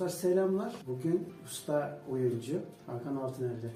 Dostlar selamlar. Bugün usta oyuncu Hakan Altıner'le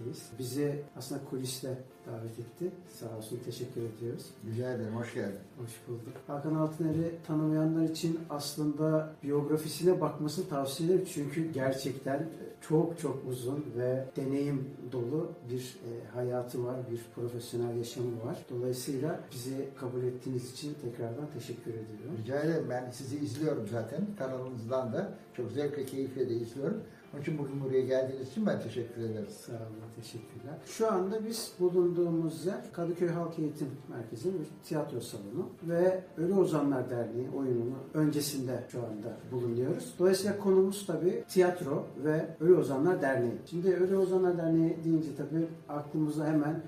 birlikteyiz. Bizi aslında kuliste davet etti. Sağ olsun teşekkür ediyoruz. Rica ederim, hoş geldin. Hoş bulduk. Hakan Altıner'i tanımayanlar için aslında biyografisine bakmasını tavsiye ederim. Çünkü gerçekten çok çok uzun ve deneyim dolu bir e, hayatı var, bir profesyonel yaşamı var. Dolayısıyla bizi kabul ettiğiniz için tekrardan teşekkür ediyorum. Rica ederim, ben sizi izliyorum zaten kanalınızdan da. Çok zevkle, keyifle de izliyorum. Onun için bugün buraya geldiğiniz için ben teşekkür ederim. Sağ olun, teşekkürler. Şu anda biz bulunduğumuz yer Kadıköy Halk Eğitim Merkezi'nin bir tiyatro salonu ve Ölü Ozanlar Derneği oyununu öncesinde şu anda bulunuyoruz. Dolayısıyla konumuz tabii tiyatro ve Ölü Ozanlar Derneği. Şimdi Ölü Ozanlar Derneği deyince tabii aklımıza hemen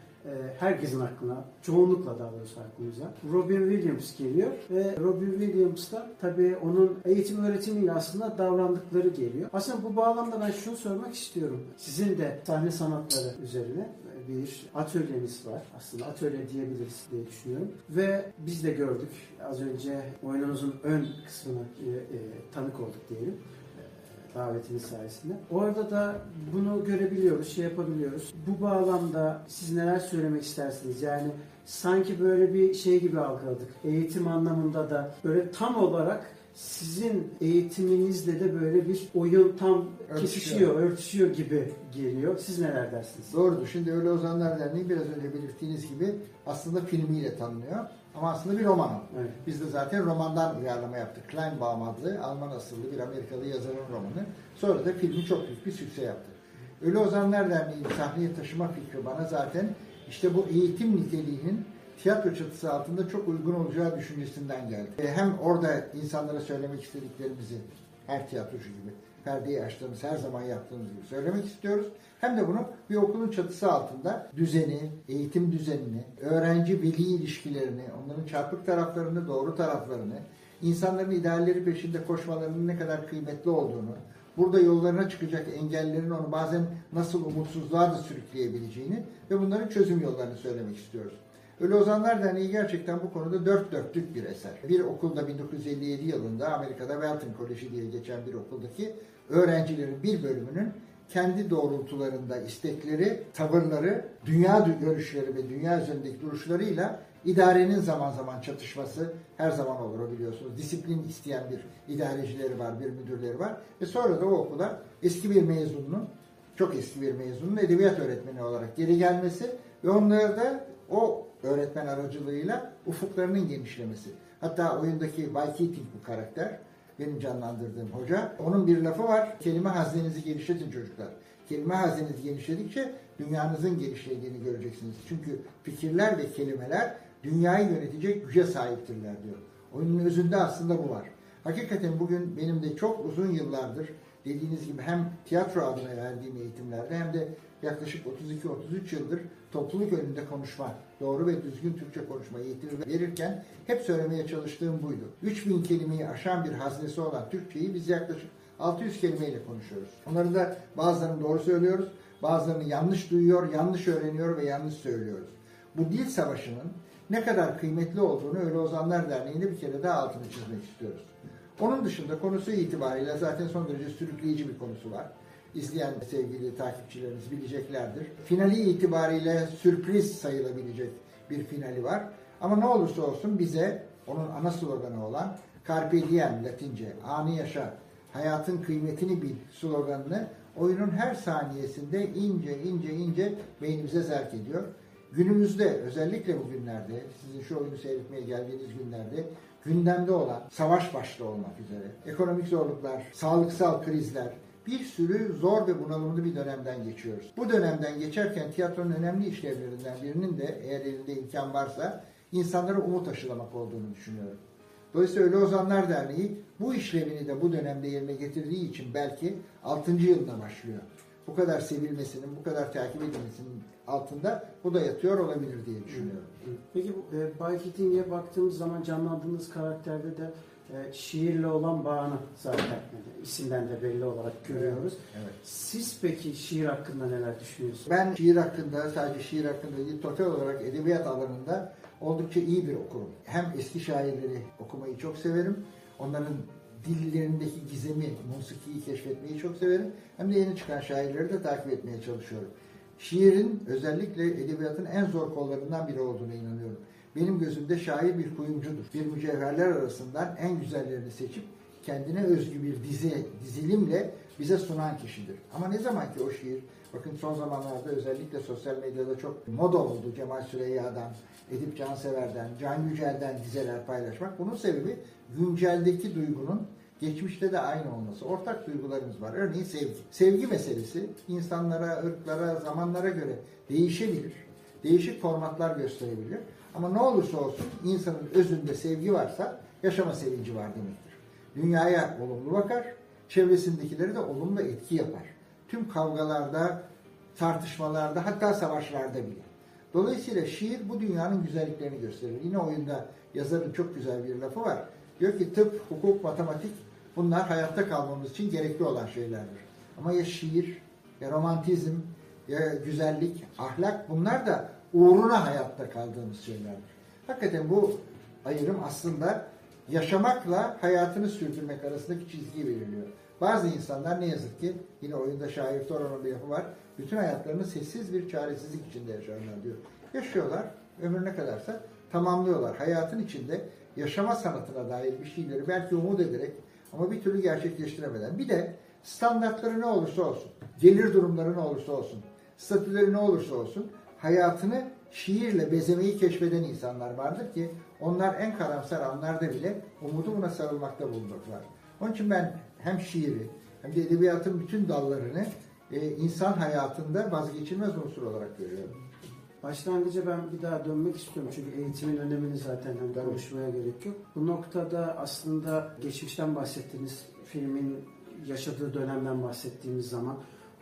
herkesin aklına, çoğunlukla daha doğrusu aklımıza Robin Williams geliyor ve Robin Williams da tabii onun eğitim öğretimiyle aslında davrandıkları geliyor. Aslında bu bağlamda ben şunu sormak istiyorum. Sizin de sahne sanatları üzerine bir atölyeniz var. Aslında atölye diyebiliriz diye düşünüyorum. Ve biz de gördük az önce oyununuzun ön kısmına e, e, tanık olduk diyelim davetiniz sayesinde. Orada da bunu görebiliyoruz, şey yapabiliyoruz. Bu bağlamda siz neler söylemek istersiniz? Yani sanki böyle bir şey gibi algıladık. Eğitim anlamında da böyle tam olarak sizin eğitiminizle de böyle bir oyun tam Örtüşüyor. kesişiyor, örtüşüyor gibi geliyor. Siz neler dersiniz? Doğrudur. Şimdi Ölü Ozanlar Derneği biraz önce belirttiğiniz gibi aslında filmiyle tanınıyor. Ama aslında bir roman. Evet. Biz de zaten romandan uyarlama yaptık. Kleinbaum adlı Alman asıllı bir Amerikalı yazarın romanı. Sonra da filmi çok büyük bir sükse yaptı. Ölü Ozanlar Derneği'ni sahneye taşıma fikri bana zaten işte bu eğitim niteliğinin tiyatro çatısı altında çok uygun olacağı düşüncesinden geldi. E, Hem orada insanlara söylemek istediklerimizi her tiyatrocu gibi perdeyi açtığımız, her zaman yaptığımız gibi söylemek istiyoruz. Hem de bunu bir okulun çatısı altında düzeni, eğitim düzenini, öğrenci-veli ilişkilerini, onların çarpık taraflarını, doğru taraflarını, insanların idealleri peşinde koşmalarının ne kadar kıymetli olduğunu, burada yollarına çıkacak engellerin onu bazen nasıl umutsuzluğa da sürükleyebileceğini ve bunların çözüm yollarını söylemek istiyoruz. Ölü Ozanlar Derneği gerçekten bu konuda dört dörtlük bir eser. Bir okulda 1957 yılında Amerika'da Welton Koleji diye geçen bir okuldaki öğrencilerin bir bölümünün kendi doğrultularında istekleri, tavırları, dünya görüşleri ve dünya üzerindeki duruşlarıyla idarenin zaman zaman çatışması her zaman olur biliyorsunuz. Disiplin isteyen bir idarecileri var, bir müdürleri var. Ve sonra da o okula eski bir mezunun, çok eski bir mezunun edebiyat öğretmeni olarak geri gelmesi ve onları da o öğretmen aracılığıyla ufuklarının genişlemesi. Hatta oyundaki Val Keating bu karakter benim canlandırdığım hoca. Onun bir lafı var. Kelime haznenizi genişletin çocuklar. Kelime haznenizi genişledikçe dünyanızın genişlediğini göreceksiniz. Çünkü fikirler ve kelimeler dünyayı yönetecek güce sahiptirler diyor. Oyunun özünde aslında bu var. Hakikaten bugün benim de çok uzun yıllardır dediğiniz gibi hem tiyatro adına verdiğim eğitimlerde hem de yaklaşık 32-33 yıldır topluluk önünde konuşma, doğru ve düzgün Türkçe konuşma eğitimi verirken hep söylemeye çalıştığım buydu. 3000 kelimeyi aşan bir haznesi olan Türkçeyi biz yaklaşık 600 kelimeyle konuşuyoruz. Onları da bazılarını doğru söylüyoruz, bazılarını yanlış duyuyor, yanlış öğreniyor ve yanlış söylüyoruz. Bu dil savaşının ne kadar kıymetli olduğunu Öyle Ozanlar Derneği'nde bir kere daha altını çizmek istiyoruz. Onun dışında konusu itibariyle zaten son derece sürükleyici bir konusu var. İzleyen sevgili takipçilerimiz bileceklerdir. Finali itibariyle sürpriz sayılabilecek bir finali var. Ama ne olursa olsun bize onun ana sloganı olan Carpe Diem Latince, anı yaşa hayatın kıymetini bil sloganını oyunun her saniyesinde ince ince ince beynimize zerk ediyor. Günümüzde özellikle bu günlerde sizin şu oyunu seyretmeye geldiğiniz günlerde gündemde olan savaş başta olmak üzere ekonomik zorluklar, sağlıksal krizler bir sürü zor ve bunalımlı bir dönemden geçiyoruz. Bu dönemden geçerken tiyatronun önemli işlevlerinden birinin de eğer elinde imkan varsa insanlara umut aşılamak olduğunu düşünüyorum. Dolayısıyla Ölü Ozanlar Derneği bu işlevini de bu dönemde yerine getirdiği için belki 6. yılına başlıyor. Bu kadar sevilmesinin, bu kadar takip edilmesinin altında bu da yatıyor olabilir diye düşünüyorum. Peki e, Bay Keating'e baktığımız zaman canlandığınız karakterde de e, şiirle olan bağını zaten yani isimden de belli olarak görüyoruz. Evet. Siz peki şiir hakkında neler düşünüyorsunuz? Ben şiir hakkında, sadece şiir hakkında değil, total olarak edebiyat alanında oldukça iyi bir okurum. Hem eski şairleri okumayı çok severim, onların dillerindeki gizemi, musikiyi keşfetmeyi çok severim. Hem de yeni çıkan şairleri de takip etmeye çalışıyorum. Şiirin özellikle edebiyatın en zor kollarından biri olduğuna inanıyorum. Benim gözümde şair bir kuyumcudur. Bir mücevherler arasından en güzellerini seçip kendine özgü bir dizi, dizilimle bize sunan kişidir. Ama ne zaman ki o şiir, bakın son zamanlarda özellikle sosyal medyada çok moda oldu Cemal Süreyya'dan, Edip Cansever'den, Can Yücel'den dizeler paylaşmak. Bunun sebebi günceldeki duygunun geçmişte de aynı olması. Ortak duygularımız var. Örneğin sevgi. Sevgi meselesi insanlara, ırklara, zamanlara göre değişebilir. Değişik formatlar gösterebilir. Ama ne olursa olsun insanın özünde sevgi varsa yaşama sevinci var demektir. Dünyaya olumlu bakar, çevresindekileri de olumlu etki yapar. Tüm kavgalarda, tartışmalarda, hatta savaşlarda bile. Dolayısıyla şiir bu dünyanın güzelliklerini gösterir. Yine oyunda yazarın çok güzel bir lafı var. Diyor ki tıp, hukuk, matematik bunlar hayatta kalmamız için gerekli olan şeylerdir. Ama ya şiir, ya romantizm, ya güzellik, ahlak bunlar da uğruna hayatta kaldığımız şeylerdir. Hakikaten bu ayrım aslında yaşamakla hayatını sürdürmek arasındaki çizgiyi belirliyor. Bazı insanlar ne yazık ki yine oyunda şair Toron'un bir lafı var. Bütün hayatlarını sessiz bir çaresizlik içinde yaşarlar diyor. Yaşıyorlar, ömrüne kadarsa tamamlıyorlar. Hayatın içinde yaşama sanatına dair bir şeyleri belki umut ederek ama bir türlü gerçekleştiremeden. Bir de standartları ne olursa olsun, gelir durumları ne olursa olsun, statüleri ne olursa olsun hayatını şiirle bezemeyi keşfeden insanlar vardır ki onlar en karamsar anlarda bile umudu buna sarılmakta bulunurlar. Onun için ben hem şiiri hem de edebiyatın bütün dallarını e, insan hayatında vazgeçilmez unsur olarak görüyorum. Başlangıca ben bir daha dönmek istiyorum çünkü eğitimin önemini zaten hani Tabii. konuşmaya gerek yok. Bu noktada aslında geçmişten bahsettiğiniz filmin yaşadığı dönemden bahsettiğimiz zaman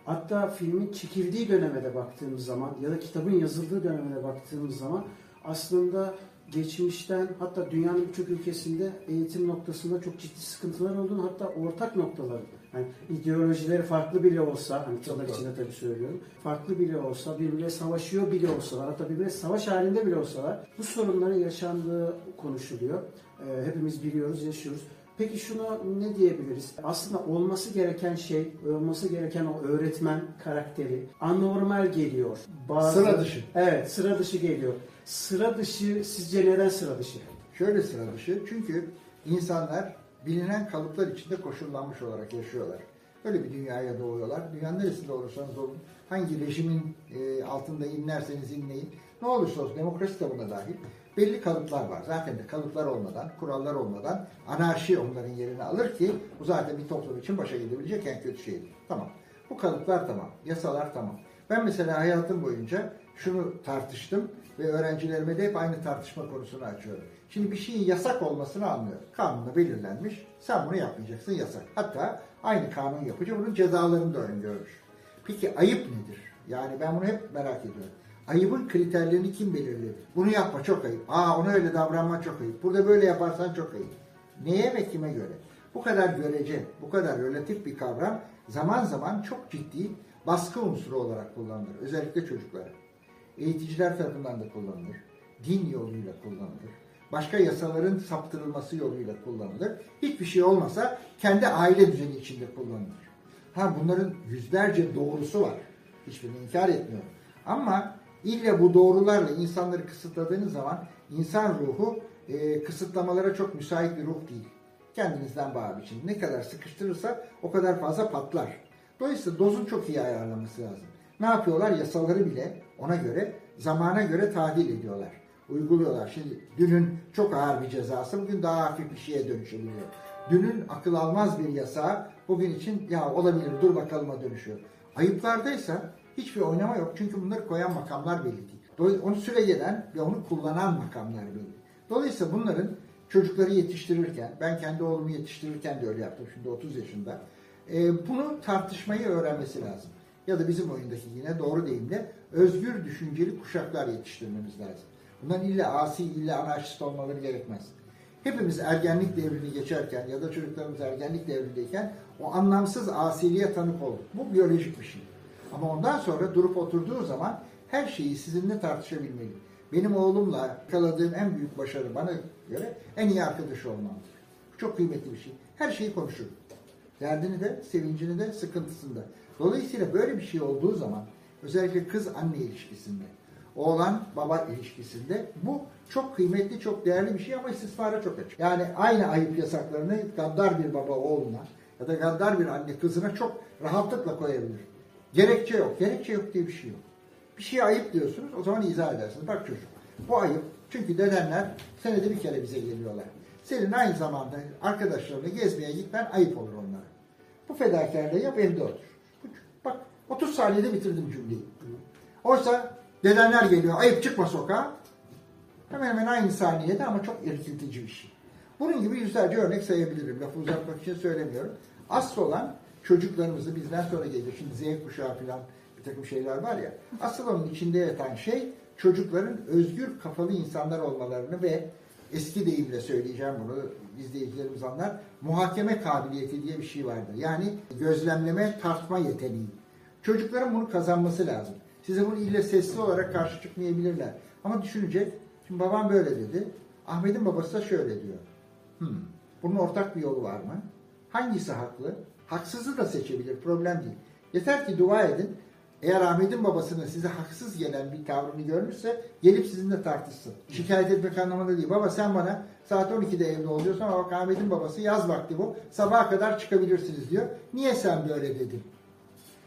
hatta filmin çekildiği döneme de baktığımız zaman ya da kitabın yazıldığı döneme de baktığımız zaman aslında geçmişten hatta dünyanın birçok ülkesinde eğitim noktasında çok ciddi sıkıntılar olduğunu hatta ortak noktaları yani ideolojileri farklı bile olsa hani tırnak içinde tabii söylüyorum farklı bile olsa birbirine savaşıyor bile olsalar hatta birbirine savaş halinde bile olsalar bu sorunların yaşandığı konuşuluyor. Ee, hepimiz biliyoruz, yaşıyoruz. Peki şunu ne diyebiliriz? Aslında olması gereken şey, olması gereken o öğretmen karakteri anormal geliyor. Sıra dışı. Evet, sıra dışı geliyor. Sıra dışı sizce neden sıra dışı? Şöyle sıra dışı çünkü insanlar bilinen kalıplar içinde koşullanmış olarak yaşıyorlar. Öyle bir dünyaya doğuyorlar. Dünyanın neresinde olursanız olun, hangi rejimin e, altında inlerseniz inleyin, ne olursa olsun demokrasi de buna dahil. Belli kalıplar var. Zaten de kalıplar olmadan, kurallar olmadan anarşi onların yerini alır ki bu zaten bir toplum için başa gidebilecek en kötü şeydir. Tamam. Bu kalıplar tamam. Yasalar tamam. Ben mesela hayatım boyunca şunu tartıştım ve öğrencilerime de hep aynı tartışma konusunu açıyorum. Şimdi bir şeyin yasak olmasını anlıyorum. Kanunda belirlenmiş. Sen bunu yapmayacaksın yasak. Hatta aynı kanun yapıcı bunun cezalarını da öngörmüş. Peki ayıp nedir? Yani ben bunu hep merak ediyorum. Ayıbın kriterlerini kim belirledi? Bunu yapma çok ayıp. Aa ona öyle davranma çok ayıp. Burada böyle yaparsan çok ayıp. Neye ve kime göre? Bu kadar görece, bu kadar relatif bir kavram zaman zaman çok ciddi baskı unsuru olarak kullanılır. Özellikle çocuklara. Eğiticiler tarafından da kullanılır. Din yoluyla kullanılır. Başka yasaların saptırılması yoluyla kullanılır. Hiçbir şey olmasa kendi aile düzeni içinde kullanılır. Ha bunların yüzlerce doğrusu var. Hiçbirini inkar etmiyorum. Ama illa bu doğrularla insanları kısıtladığınız zaman insan ruhu e, kısıtlamalara çok müsait bir ruh değil. kendinizden bağ biçin. Ne kadar sıkıştırırsa o kadar fazla patlar. Dolayısıyla dozun çok iyi ayarlaması lazım. Ne yapıyorlar? Yasaları bile ona göre, zamana göre tadil ediyorlar. Uyguluyorlar. Şimdi dünün çok ağır bir cezası bugün daha hafif bir şeye dönüşebiliyor. Dünün akıl almaz bir yasağı bugün için ya olabilir dur bakalıma dönüşüyor. Ayıplardaysa hiçbir oynama yok. Çünkü bunları koyan makamlar belli değil. Onu süregelen ve onu kullanan makamlar belli. Dolayısıyla bunların çocukları yetiştirirken, ben kendi oğlumu yetiştirirken de öyle yaptım şimdi 30 yaşında. e, bunu tartışmayı öğrenmesi lazım. Ya da bizim oyundaki yine doğru deyimle özgür düşünceli kuşaklar yetiştirmemiz lazım. Bunların illa asi, illa anarşist olmaları gerekmez. Hepimiz ergenlik devrini geçerken ya da çocuklarımız ergenlik devrindeyken o anlamsız asiliğe tanık olduk. Bu biyolojik bir şey. Ama ondan sonra durup oturduğu zaman her şeyi sizinle tartışabilmeli. Benim oğlumla yakaladığım en büyük başarı bana göre en iyi arkadaş olmamdır. Çok kıymetli bir şey. Her şeyi konuşurum. Derdini de, sevincini de, sıkıntısını da. Dolayısıyla böyle bir şey olduğu zaman özellikle kız anne ilişkisinde, oğlan baba ilişkisinde bu çok kıymetli, çok değerli bir şey ama istismara çok açık. Yani aynı ayıp yasaklarını gaddar bir baba oğluna ya da gaddar bir anne kızına çok rahatlıkla koyabilir. Gerekçe yok. Gerekçe yok diye bir şey yok. Bir şey ayıp diyorsunuz o zaman izah edersiniz. Bak çocuk bu ayıp. Çünkü dedenler senede bir kere bize geliyorlar. Senin aynı zamanda arkadaşlarına gezmeye gitmen ayıp olur onlara. Bu fedakarlığı yap evde otur. Bak 30 saniyede bitirdim cümleyi. Oysa dedenler geliyor ayıp çıkma sokağa. Hemen hemen aynı saniyede ama çok irkiltici bir şey. Bunun gibi yüzlerce örnek sayabilirim. Lafı uzatmak için söylemiyorum. Asıl olan çocuklarımızı bizden sonra gelir. Şimdi Z kuşağı falan bir takım şeyler var ya. Asıl onun içinde yatan şey çocukların özgür kafalı insanlar olmalarını ve eski deyimle söyleyeceğim bunu izleyicilerimiz anlar. Muhakeme kabiliyeti diye bir şey vardır. Yani gözlemleme, tartma yeteneği. Çocukların bunu kazanması lazım. Size bunu ille sesli olarak karşı çıkmayabilirler. Ama düşünecek. Şimdi babam böyle dedi. Ahmet'in babası da şöyle diyor. Hmm, bunun ortak bir yolu var mı? Hangisi haklı? Haksızı da seçebilir. Problem değil. Yeter ki dua edin. Eğer Ahmet'in babasının size haksız gelen bir tavrını görmüşse gelip sizinle tartışsın. Şikayet etmek anlamında değil. Baba sen bana saat 12'de evde oluyorsun ama bak Ahmet'in babası yaz vakti bu. Sabaha kadar çıkabilirsiniz diyor. Niye sen böyle dedin?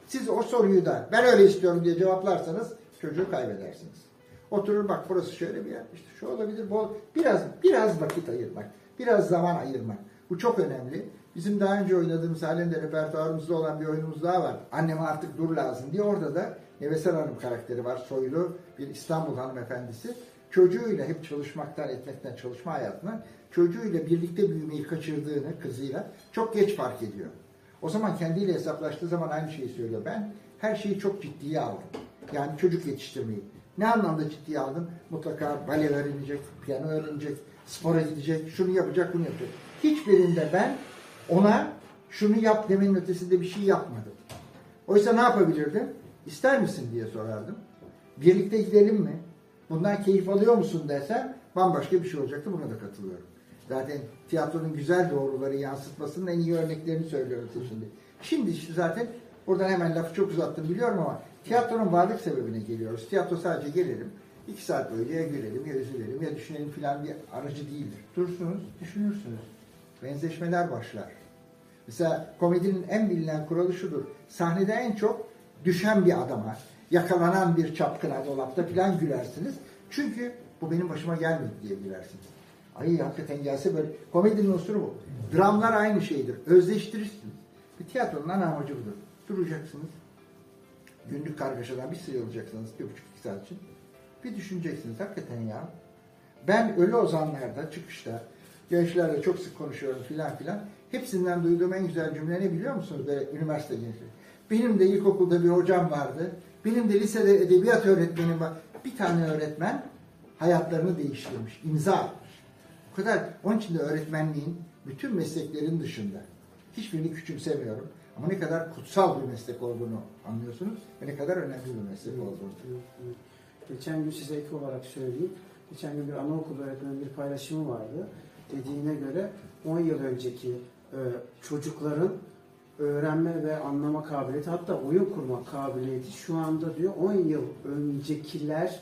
Siz o soruyu da ben öyle istiyorum diye cevaplarsanız çocuğu kaybedersiniz. Oturur bak burası şöyle bir yer. işte şu olabilir. Bu biraz biraz vakit ayırmak. Biraz zaman ayırmak. Bu çok önemli. Bizim daha önce oynadığımız halinde repertuarımızda olan bir oyunumuz daha var. Anneme artık dur lazım diye. Orada da Neveser Hanım karakteri var. Soylu bir İstanbul hanımefendisi. Çocuğuyla hep çalışmaktan, etmekten, çalışma hayatından çocuğuyla birlikte büyümeyi kaçırdığını kızıyla çok geç fark ediyor. O zaman kendiyle hesaplaştığı zaman aynı şeyi söylüyor. Ben her şeyi çok ciddiye aldım. Yani çocuk yetiştirmeyi. Ne anlamda ciddiye aldım? Mutlaka bale öğrenecek, piyano öğrenecek, spora gidecek, şunu yapacak, bunu yapacak. Hiçbirinde ben ona şunu yap demenin ötesinde bir şey yapmadım. Oysa ne yapabilirdim? İster misin diye sorardım. Birlikte gidelim mi? Bundan keyif alıyor musun desem bambaşka bir şey olacaktı. Buna da katılıyorum. Zaten tiyatronun güzel doğruları yansıtmasının en iyi örneklerini söylüyorum şimdi. Şimdi işte zaten buradan hemen lafı çok uzattım biliyorum ama tiyatronun varlık sebebine geliyoruz. Tiyatro sadece gelelim. iki saat boyunca ya gülelim ya üzülelim ya düşünelim filan bir aracı değildir. Dursunuz, düşünürsünüz. Benzeşmeler başlar. Mesela komedinin en bilinen kuralı şudur. Sahnede en çok düşen bir adama, yakalanan bir çapkına dolapta filan gülersiniz. Çünkü bu benim başıma gelmedi diye gülersiniz. Ay hakikaten gelse böyle. Komedinin unsuru bu. Dramlar aynı şeydir. Özleştirirsiniz. Bir tiyatronun ana amacı budur. Duracaksınız. Günlük kargaşadan bir sıyrılacaksınız bir buçuk iki saat için. Bir düşüneceksiniz hakikaten ya. Ben ölü ozanlarda çıkışta gençlerle çok sık konuşuyorum filan filan. Hepsinden duyduğum en güzel cümle ne biliyor musunuz? Böyle üniversite gençleri. Benim de ilkokulda bir hocam vardı. Benim de lisede edebiyat öğretmenim var. Bir tane öğretmen hayatlarını değiştirmiş, imza atmış. O kadar. Onun için de öğretmenliğin bütün mesleklerin dışında hiçbirini küçümsemiyorum. Ama ne kadar kutsal bir meslek olduğunu anlıyorsunuz ve ne kadar önemli bir meslek olduğunu. Geçen gün size ek olarak söyleyeyim. Geçen gün bir anaokulu öğretmenin bir paylaşımı vardı. Dediğine göre 10 yıl önceki e, çocukların öğrenme ve anlama kabiliyeti hatta oyun kurma kabiliyeti şu anda diyor 10 yıl öncekiler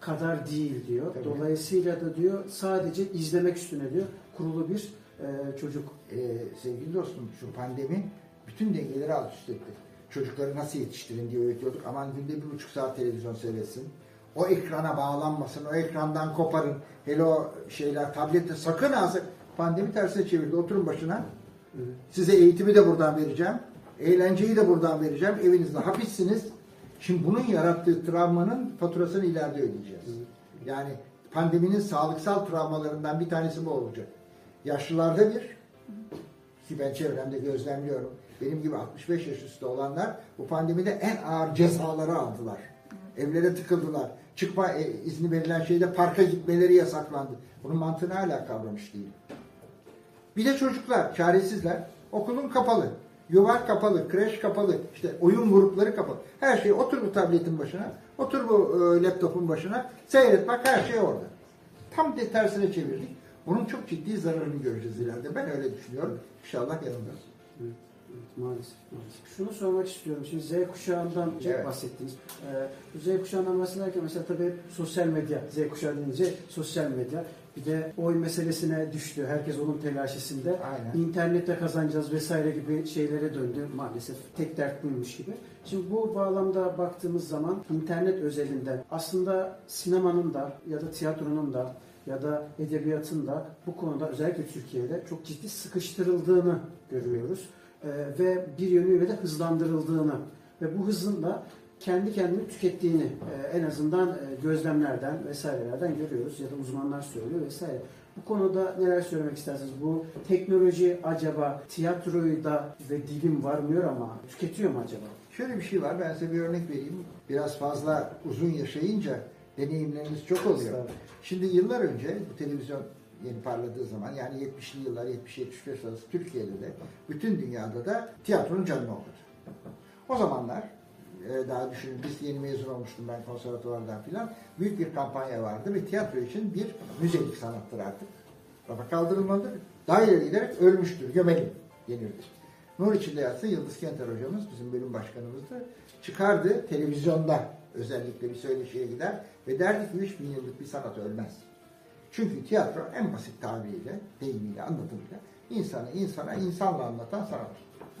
kadar değil diyor. Tabii. Dolayısıyla da diyor sadece izlemek üstüne diyor kurulu bir e, çocuk Ee, sevgili dostum şu pandemi bütün dengeleri alt üst etti. Çocukları nasıl yetiştirin diye öğretiyorduk. Aman günde bir buçuk saat televizyon seyretsin. O ekrana bağlanmasın, o ekrandan koparın. Hele o şeyler, tablette sakın sakın. Pandemi tersine çevirdi. Oturun başına. Size eğitimi de buradan vereceğim. Eğlenceyi de buradan vereceğim. Evinizde hapissiniz. Şimdi bunun yarattığı travmanın faturasını ileride ödeyeceğiz. Yani pandeminin sağlıksal travmalarından bir tanesi bu olacak. Yaşlılarda bir, ki ben çevremde gözlemliyorum. Benim gibi 65 yaş üstü olanlar bu pandemide en ağır cezaları aldılar. Evlere tıkıldılar. Çıkma e, izni verilen şeyde parka gitmeleri yasaklandı. Bunun mantığını hala kavramış değilim. Bir de çocuklar, çaresizler. Okulun kapalı. Yuvar kapalı, kreş kapalı, işte oyun grupları kapalı. Her şey otur bu tabletin başına, otur bu e, laptopun başına, seyret bak her şey orada. Tam de tersine çevirdik. Bunun çok ciddi zararını göreceğiz ileride. Ben öyle düşünüyorum. İnşallah yanımda. Evet, evet, maalesef, maalesef. Şunu sormak istiyorum. Şimdi Z kuşağından Evet. bahsettiniz. Ee, bu Z kuşağından bahsederken mesela tabii sosyal medya, Z kuşağı deyince sosyal medya. Bir de oy meselesine düştü. Herkes onun telaşesinde. Aynen. İnternette kazanacağız vesaire gibi şeylere döndü maalesef. Tek dert buymuş gibi. Şimdi bu bağlamda baktığımız zaman internet özelinden aslında sinemanın da ya da tiyatronun da ya da edebiyatın da bu konuda özellikle Türkiye'de çok ciddi sıkıştırıldığını görüyoruz. Ee, ve bir yönüyle de hızlandırıldığını ve bu hızın da kendi kendini tükettiğini e, en azından e, gözlemlerden vesairelerden görüyoruz ya da uzmanlar söylüyor vesaire. Bu konuda neler söylemek istersiniz? Bu teknoloji acaba tiyatroyu da ve dilim varmıyor ama tüketiyor mu acaba? Şöyle bir şey var. Ben size bir örnek vereyim. Biraz fazla uzun yaşayınca deneyimleriniz çok oluyor. Şimdi yıllar önce bu televizyon yeni parladığı zaman yani 70'li yıllar 70-75 arası Türkiye'de de bütün dünyada da tiyatronun canını okudu. O zamanlar e, daha düşünün biz yeni mezun olmuştum ben konservatuvardan filan büyük bir kampanya vardı ve tiyatro için bir müzelik sanattır artık. Rafa kaldırılmalıdır. Daha ileri giderek ölmüştür, gömelim denirdi. Nur içinde yatsın Yıldız Kenter hocamız bizim bölüm başkanımızdı. Çıkardı televizyonda özellikle bir söyleşiye gider ve derdi ki 3000 yıllık bir sanat ölmez. Çünkü tiyatro en basit tabiriyle, deyimiyle, anlatımıyla insanı insana insanla anlatan sanat.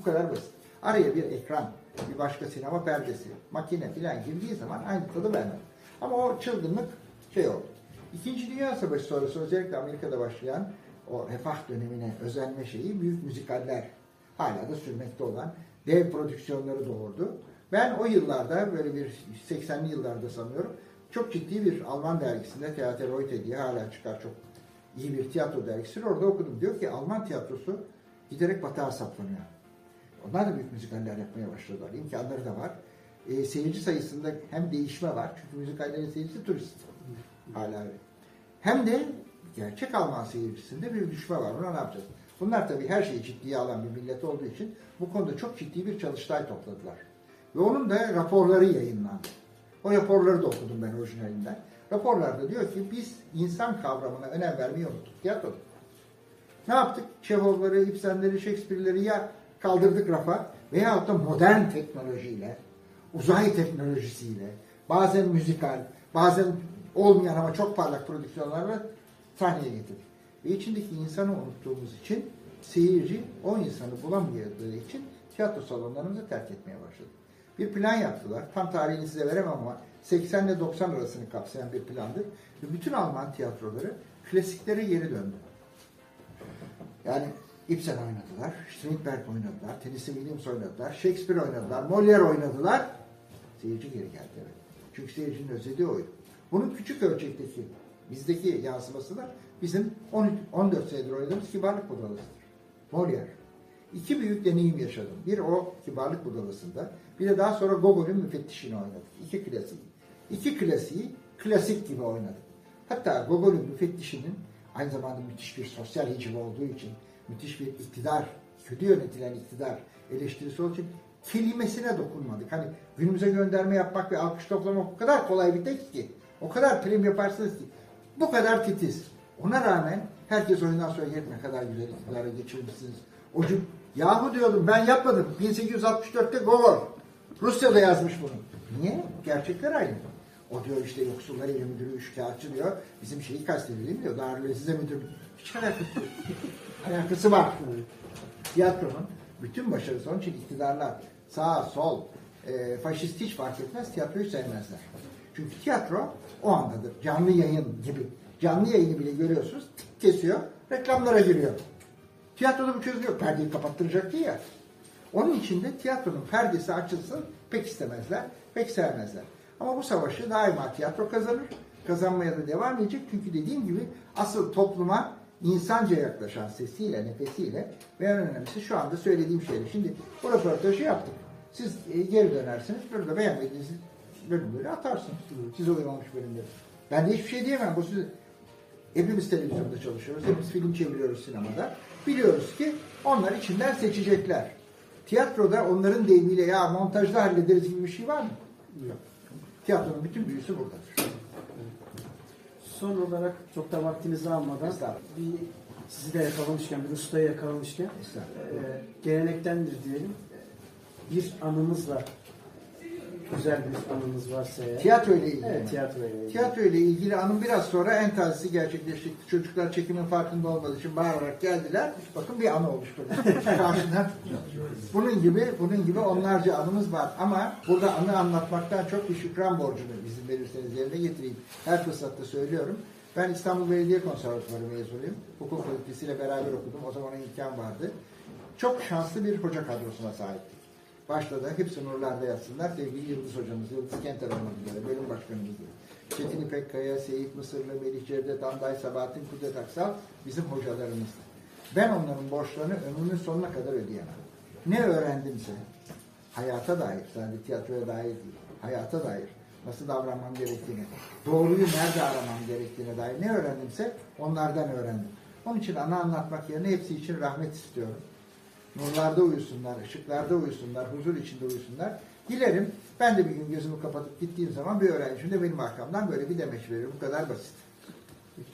Bu kadar basit. Araya bir ekran, bir başka sinema perdesi, makine filan girdiği zaman aynı tadı vermez. Ama o çılgınlık şey oldu. İkinci Dünya Savaşı sonrası özellikle Amerika'da başlayan o refah dönemine özenme şeyi büyük müzikaller hala da sürmekte olan dev prodüksiyonları doğurdu. Ben o yıllarda böyle bir 80'li yıllarda sanıyorum çok ciddi bir Alman dergisinde Theater Heute diye hala çıkar çok iyi bir tiyatro dergisi. Orada okudum. Diyor ki Alman tiyatrosu giderek batağa saplanıyor. Onlar da büyük müzikaller yapmaya başladılar. İmkanları da var. E, seyirci sayısında hem değişme var. Çünkü müzikallerin seyircisi turist. Hala öyle. Hem de gerçek Alman seyircisinde bir düşme var. Ona ne yapacağız? Bunlar tabii her şeyi ciddiye alan bir millet olduğu için bu konuda çok ciddi bir çalıştay topladılar. Ve onun da raporları yayınlandı. O raporları da okudum ben orijinalinden. Raporlarda diyor ki biz insan kavramına önem vermeyi unuttuk. Tiyatroda. Ne yaptık? Çehovları, İbsenleri, Shakespeare'leri ya kaldırdık rafa veyahut da modern teknolojiyle, uzay teknolojisiyle, bazen müzikal, bazen olmayan ama çok parlak prodüksiyonlarla sahneye getirdik. Ve içindeki insanı unuttuğumuz için seyirci o insanı bulamadığı için tiyatro salonlarımızı terk etmeye başladı. Bir plan yaptılar. Tam tarihini size veremem ama 80 ile 90 arasını kapsayan bir plandır. Ve bütün Alman tiyatroları klasiklere geri döndü. Yani Ibsen oynadılar, Strindberg oynadılar, Tennessee Williams oynadılar, Shakespeare oynadılar, Molière oynadılar. Seyirci geri geldi evet. Çünkü seyircinin özlediği oydu. Bunun küçük ölçekteki, bizdeki yansıması da bizim 13, 14 senedir oynadığımız kibarlık budalasıdır. Molière. İki büyük deneyim yaşadım. Bir o kibarlık budalasında, bir de daha sonra Gogol'ün müfettişini oynadık. İki klasiği. İki klasiği klasik gibi oynadık. Hatta Gogol'ün müfettişinin aynı zamanda müthiş bir sosyal hiciv olduğu için, müthiş bir iktidar, kötü yönetilen iktidar eleştirisi olduğu için kelimesine dokunmadık. Hani günümüze gönderme yapmak ve alkış toplamak o kadar kolay bir tek ki, o kadar prim yaparsınız ki, bu kadar titiz. Ona rağmen herkes oyundan sonra "Yer ne kadar güzel iktidara geçirmişsiniz. O cüm- yahu diyordum ben yapmadım. 1864'te Gogol. Rusya'da yazmış bunu. Niye? Gerçekler aynı. O diyor işte yoksullar eli müdürü üçkağıtçı diyor. Bizim şeyi mi diyor. Darülesize müdür. Hiç alakası yok. Alakası var. Tiyatronun bütün başarısı onun için iktidarlar sağ, sol, e, faşist hiç fark etmez tiyatroyu sevmezler. Çünkü tiyatro o andadır. Canlı yayın gibi. Canlı yayını bile görüyorsunuz tık kesiyor, reklamlara giriyor. Tiyatroda bu çözülüyor. Perdeyi kapattıracaktı ya. Onun için de tiyatronun perdesi açılsın pek istemezler, pek sevmezler. Ama bu savaşı daima tiyatro kazanır. Kazanmaya da devam edecek. Çünkü dediğim gibi asıl topluma insanca yaklaşan sesiyle, nefesiyle ve en önemlisi şu anda söylediğim şeyle. Şimdi bu röportajı yaptık. Siz e, geri dönersiniz. Burada beğenmediğiniz bölümleri atarsınız. Size uymamış bölümleri. Ben de hiçbir şey diyemem. Bu siz, Hepimiz televizyonda çalışıyoruz. Hepimiz film çeviriyoruz sinemada. Biliyoruz ki onlar içinden seçecekler. Tiyatroda onların deyimiyle ya montajda hallederiz gibi bir şey var mı? Yok. Tiyatronun bütün büyüsü buradadır. Son olarak çok da vaktinizi almadan bir sizi de yakalamışken, bir ustayı yakalamışken e, gelenektendir diyelim. Bir anınızla güzel bir anınız varsa eğer. Tiyatro ile ilgili. Evet, tiyatro ile ilgili. Tiyatro ile ilgili anım biraz sonra en tazesi gerçekleşti. Çocuklar çekimin farkında olmadığı için bağırarak geldiler. Bakın bir anı oluşturdu. Karşıdan. Bunun gibi, bunun gibi onlarca anımız var. Ama burada anı anlatmaktan çok bir şükran borcunu izin verirseniz yerine getireyim. Her fırsatta söylüyorum. Ben İstanbul Belediye Konservatuvarı mezunuyum. Hukuk fakültesiyle beraber okudum. O zaman imkan vardı. Çok şanslı bir hoca kadrosuna sahiptik. Başta da hepsi nurlarda yatsınlar. Sevgili Yıldız hocamız, Yıldız Kenter olmak üzere, bölüm başkanımız. Çetin İpek Kaya, Seyit Mısırlı, Melih Cevdet, Anday Sabahattin Kudret Aksal bizim hocalarımızdı. Ben onların borçlarını ömrümün sonuna kadar ödeyemem. Ne öğrendimse, hayata dair, sadece tiyatroya dair değil, hayata dair, nasıl davranmam gerektiğini, doğruyu nerede aramam gerektiğine dair ne öğrendimse onlardan öğrendim. Onun için ana anlatmak yerine hepsi için rahmet istiyorum. Nurlarda uyusunlar, ışıklarda uyusunlar, huzur içinde uyusunlar. Dilerim ben de bir gün gözümü kapatıp gittiğim zaman bir öğrencim de benim arkamdan böyle bir demeç verir. Bu kadar basit.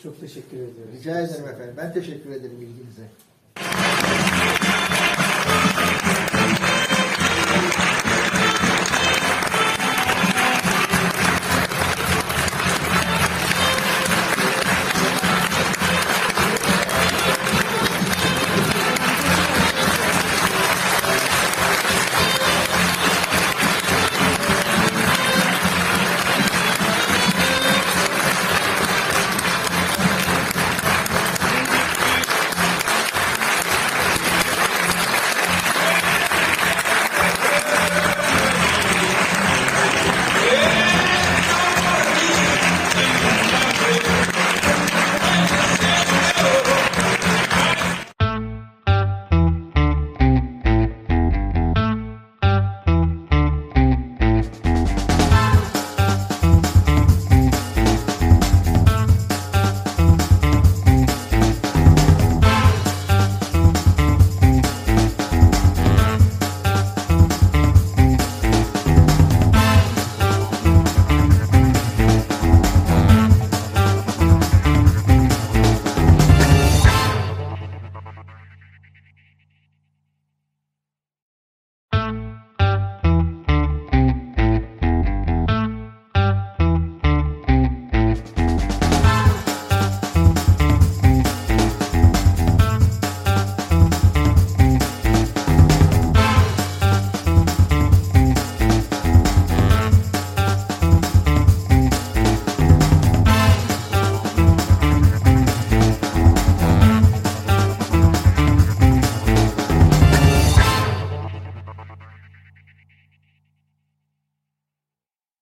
Çok teşekkür ediyoruz. Rica ederim efendim. Ben teşekkür ederim ilginize.